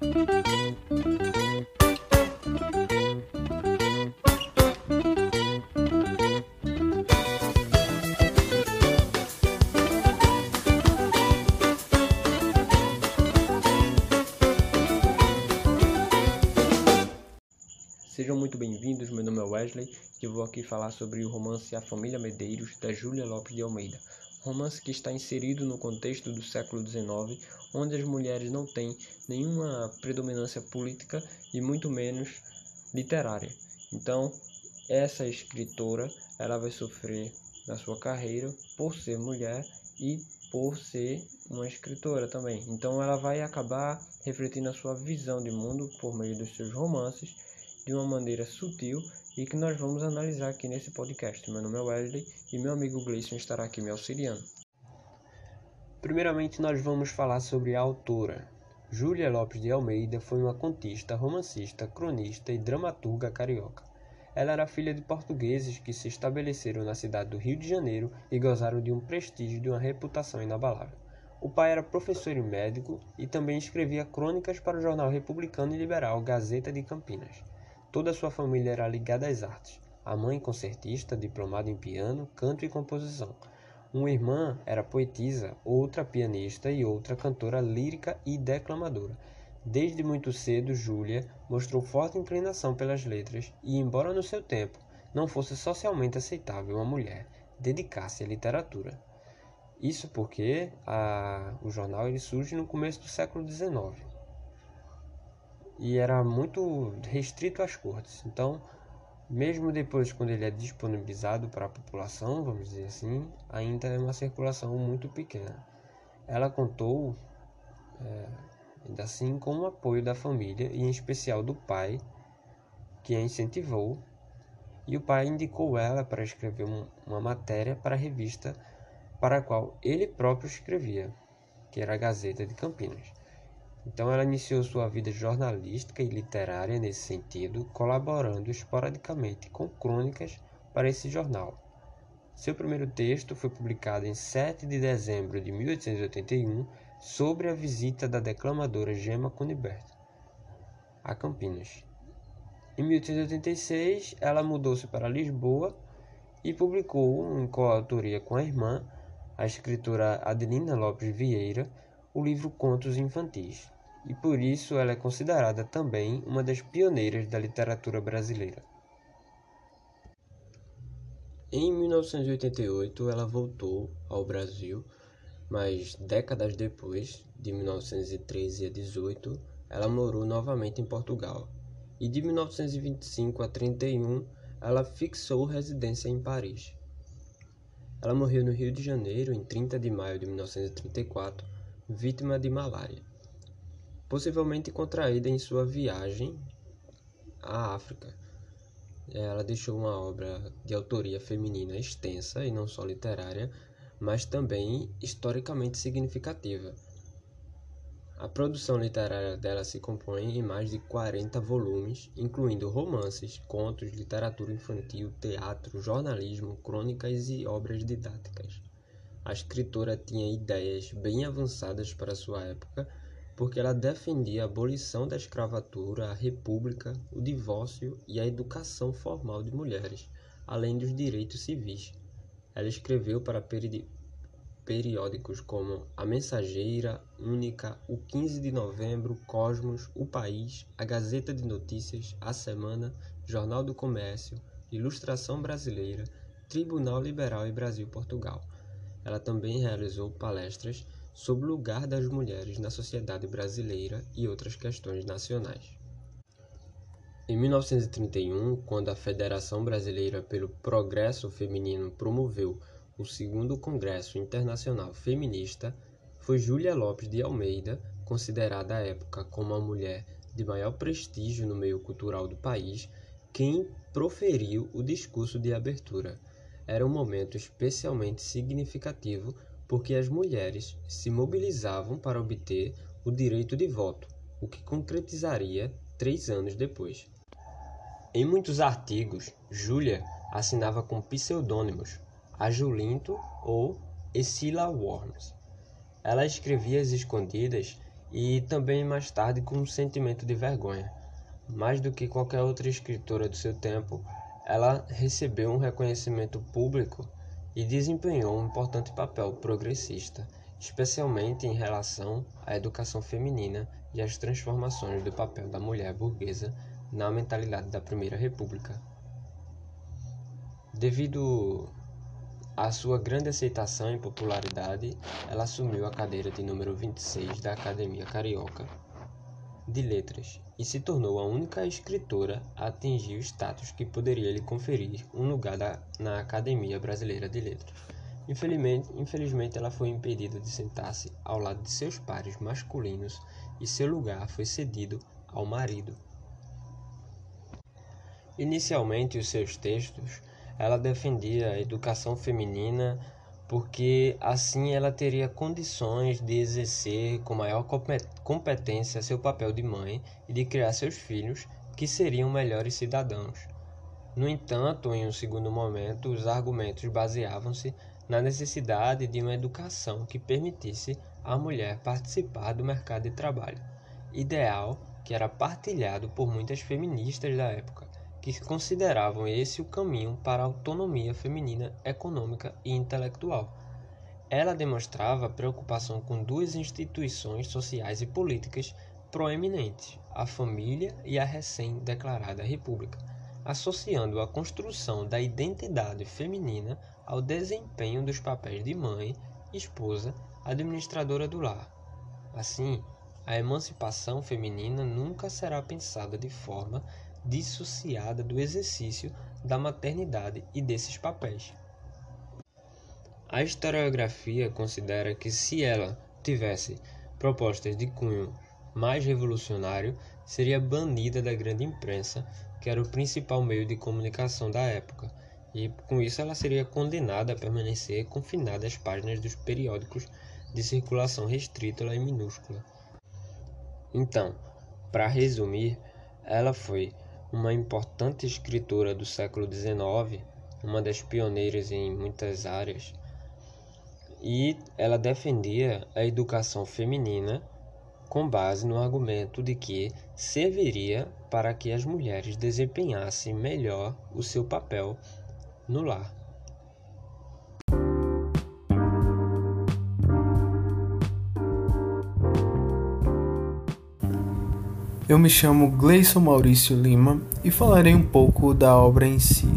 Sejam muito bem-vindos, meu nome é Wesley e vou aqui falar sobre o romance A Família Medeiros, da Júlia Lopes de Almeida. Romance que está inserido no contexto do século XIX, onde as mulheres não têm nenhuma predominância política e muito menos literária. Então, essa escritora, ela vai sofrer na sua carreira por ser mulher e por ser uma escritora também. Então, ela vai acabar refletindo a sua visão de mundo por meio dos seus romances de uma maneira sutil e que nós vamos analisar aqui nesse podcast. Meu nome é Wesley e meu amigo Gleison estará aqui me auxiliando. Primeiramente, nós vamos falar sobre a autora. Júlia Lopes de Almeida foi uma contista, romancista, cronista e dramaturga carioca. Ela era filha de portugueses que se estabeleceram na cidade do Rio de Janeiro e gozaram de um prestígio e de uma reputação inabalável. O pai era professor e médico e também escrevia crônicas para o jornal republicano e liberal Gazeta de Campinas. Toda a sua família era ligada às artes. A mãe concertista, diplomada em piano, canto e composição. Uma irmã era poetisa, outra pianista e outra cantora lírica e declamadora. Desde muito cedo, Júlia mostrou forte inclinação pelas letras e, embora no seu tempo não fosse socialmente aceitável uma mulher dedicar-se à literatura. Isso porque a, o jornal ele surge no começo do século XIX e era muito restrito às cortes. Então, mesmo depois quando ele é disponibilizado para a população, vamos dizer assim, ainda é uma circulação muito pequena. Ela contou, é, ainda assim, com o apoio da família e em especial do pai, que a incentivou, e o pai indicou ela para escrever um, uma matéria para a revista para a qual ele próprio escrevia, que era a Gazeta de Campinas. Então ela iniciou sua vida jornalística e literária nesse sentido, colaborando esporadicamente com crônicas para esse jornal. Seu primeiro texto foi publicado em 7 de dezembro de 1881 sobre a visita da declamadora Gemma Kunibert a Campinas. Em 1886, ela mudou-se para Lisboa e publicou, em coautoria com a irmã, a escritora Adelina Lopes Vieira, o livro Contos Infantis, e por isso ela é considerada também uma das pioneiras da literatura brasileira. Em 1988, ela voltou ao Brasil, mas décadas depois, de 1913 a 18, ela morou novamente em Portugal. E de 1925 a 31, ela fixou residência em Paris. Ela morreu no Rio de Janeiro em 30 de maio de 1934 vítima de malária, possivelmente contraída em sua viagem à África. Ela deixou uma obra de autoria feminina extensa e não só literária, mas também historicamente significativa. A produção literária dela se compõe em mais de 40 volumes, incluindo romances, contos, literatura infantil, teatro, jornalismo, crônicas e obras didáticas. A escritora tinha ideias bem avançadas para sua época, porque ela defendia a abolição da escravatura, a república, o divórcio e a educação formal de mulheres, além dos direitos civis. Ela escreveu para peri periódicos como A Mensageira, Única, O 15 de Novembro, Cosmos, O País, A Gazeta de Notícias, A Semana, Jornal do Comércio, Ilustração Brasileira, Tribunal Liberal e Brasil-Portugal. Ela também realizou palestras sobre o lugar das mulheres na sociedade brasileira e outras questões nacionais. Em 1931, quando a Federação Brasileira pelo Progresso Feminino promoveu o segundo Congresso Internacional Feminista, foi Júlia Lopes de Almeida, considerada à época como a mulher de maior prestígio no meio cultural do país, quem proferiu o discurso de abertura era um momento especialmente significativo porque as mulheres se mobilizavam para obter o direito de voto, o que concretizaria três anos depois. Em muitos artigos, Júlia assinava com pseudônimos Ajulinto ou Escila Worms. Ela escrevia às escondidas e também mais tarde com um sentimento de vergonha. Mais do que qualquer outra escritora do seu tempo, ela recebeu um reconhecimento público e desempenhou um importante papel progressista, especialmente em relação à educação feminina e às transformações do papel da mulher burguesa na mentalidade da Primeira República. Devido à sua grande aceitação e popularidade, ela assumiu a cadeira de número 26 da Academia Carioca de Letras e se tornou a única escritora a atingir o status que poderia lhe conferir um lugar na Academia Brasileira de Letras. Infelizmente, infelizmente, ela foi impedida de sentar-se ao lado de seus pares masculinos e seu lugar foi cedido ao marido. Inicialmente, os seus textos, ela defendia a educação feminina porque assim ela teria condições de exercer com maior competência seu papel de mãe e de criar seus filhos que seriam melhores cidadãos. No entanto, em um segundo momento, os argumentos baseavam-se na necessidade de uma educação que permitisse à mulher participar do mercado de trabalho, ideal que era partilhado por muitas feministas da época que consideravam esse o caminho para a autonomia feminina econômica e intelectual. Ela demonstrava preocupação com duas instituições sociais e políticas proeminentes, a família e a recém-declarada República, associando a construção da identidade feminina ao desempenho dos papéis de mãe, esposa, administradora do lar. Assim, a emancipação feminina nunca será pensada de forma dissociada do exercício da maternidade e desses papéis. A historiografia considera que se ela tivesse propostas de cunho mais revolucionário, seria banida da grande imprensa, que era o principal meio de comunicação da época, e com isso ela seria condenada a permanecer confinada às páginas dos periódicos de circulação restrita e minúscula. Então, para resumir, ela foi uma importante escritora do século XIX, uma das pioneiras em muitas áreas, e ela defendia a educação feminina com base no argumento de que serviria para que as mulheres desempenhassem melhor o seu papel no lar. Eu me chamo Gleison Maurício Lima e falarei um pouco da obra em si.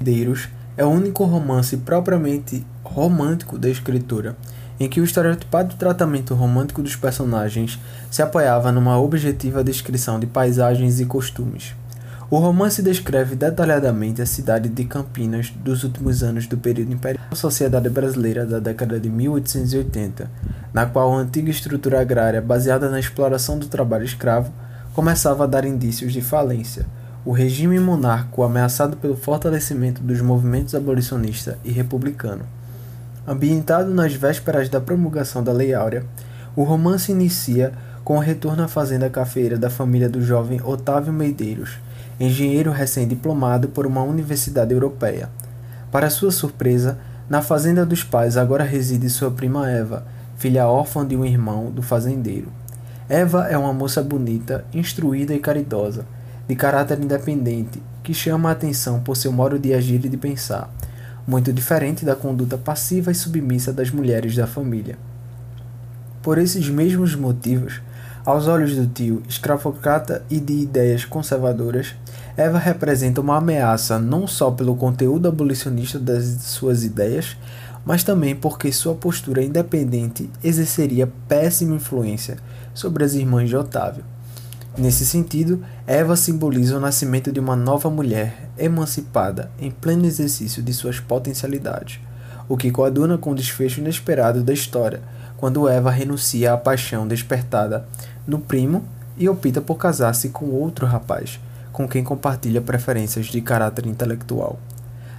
Herdeiros é o único romance propriamente romântico da escritura, em que o estereotipado tratamento romântico dos personagens se apoiava numa objetiva descrição de paisagens e costumes. O romance descreve detalhadamente a cidade de Campinas dos últimos anos do período imperial da sociedade brasileira da década de 1880, na qual a antiga estrutura agrária baseada na exploração do trabalho escravo começava a dar indícios de falência. O regime monárquico ameaçado pelo fortalecimento dos movimentos abolicionista e republicano. Ambientado nas vésperas da promulgação da Lei Áurea, o romance inicia com o retorno à fazenda cafeira da família do jovem Otávio Medeiros, engenheiro recém-diplomado por uma universidade europeia. Para sua surpresa, na fazenda dos pais agora reside sua prima Eva, filha órfã de um irmão do fazendeiro. Eva é uma moça bonita, instruída e caridosa, de caráter independente, que chama a atenção por seu modo de agir e de pensar, muito diferente da conduta passiva e submissa das mulheres da família. Por esses mesmos motivos, aos olhos do tio, escravocrata e de ideias conservadoras, Eva representa uma ameaça não só pelo conteúdo abolicionista das suas ideias, mas também porque sua postura independente exerceria péssima influência sobre as irmãs de Otávio. Nesse sentido, Eva simboliza o nascimento de uma nova mulher emancipada em pleno exercício de suas potencialidades, o que coaduna com o desfecho inesperado da história, quando Eva renuncia à paixão despertada no primo e opta por casar-se com outro rapaz com quem compartilha preferências de caráter intelectual.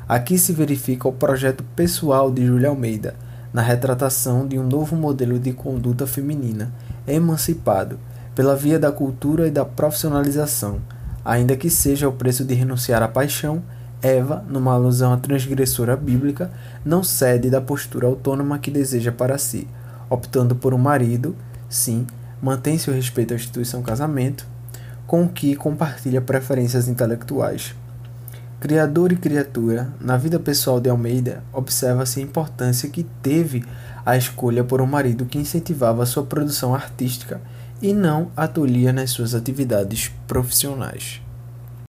Aqui se verifica o projeto pessoal de Júlia Almeida na retratação de um novo modelo de conduta feminina, emancipado pela via da cultura e da profissionalização, ainda que seja o preço de renunciar à paixão Eva, numa alusão à transgressora bíblica, não cede da postura autônoma que deseja para si, optando por um marido, sim, mantém seu respeito à instituição casamento, com o que compartilha preferências intelectuais. Criador e criatura, na vida pessoal de Almeida, observa-se a importância que teve a escolha por um marido que incentivava sua produção artística e não a tolia nas suas atividades profissionais.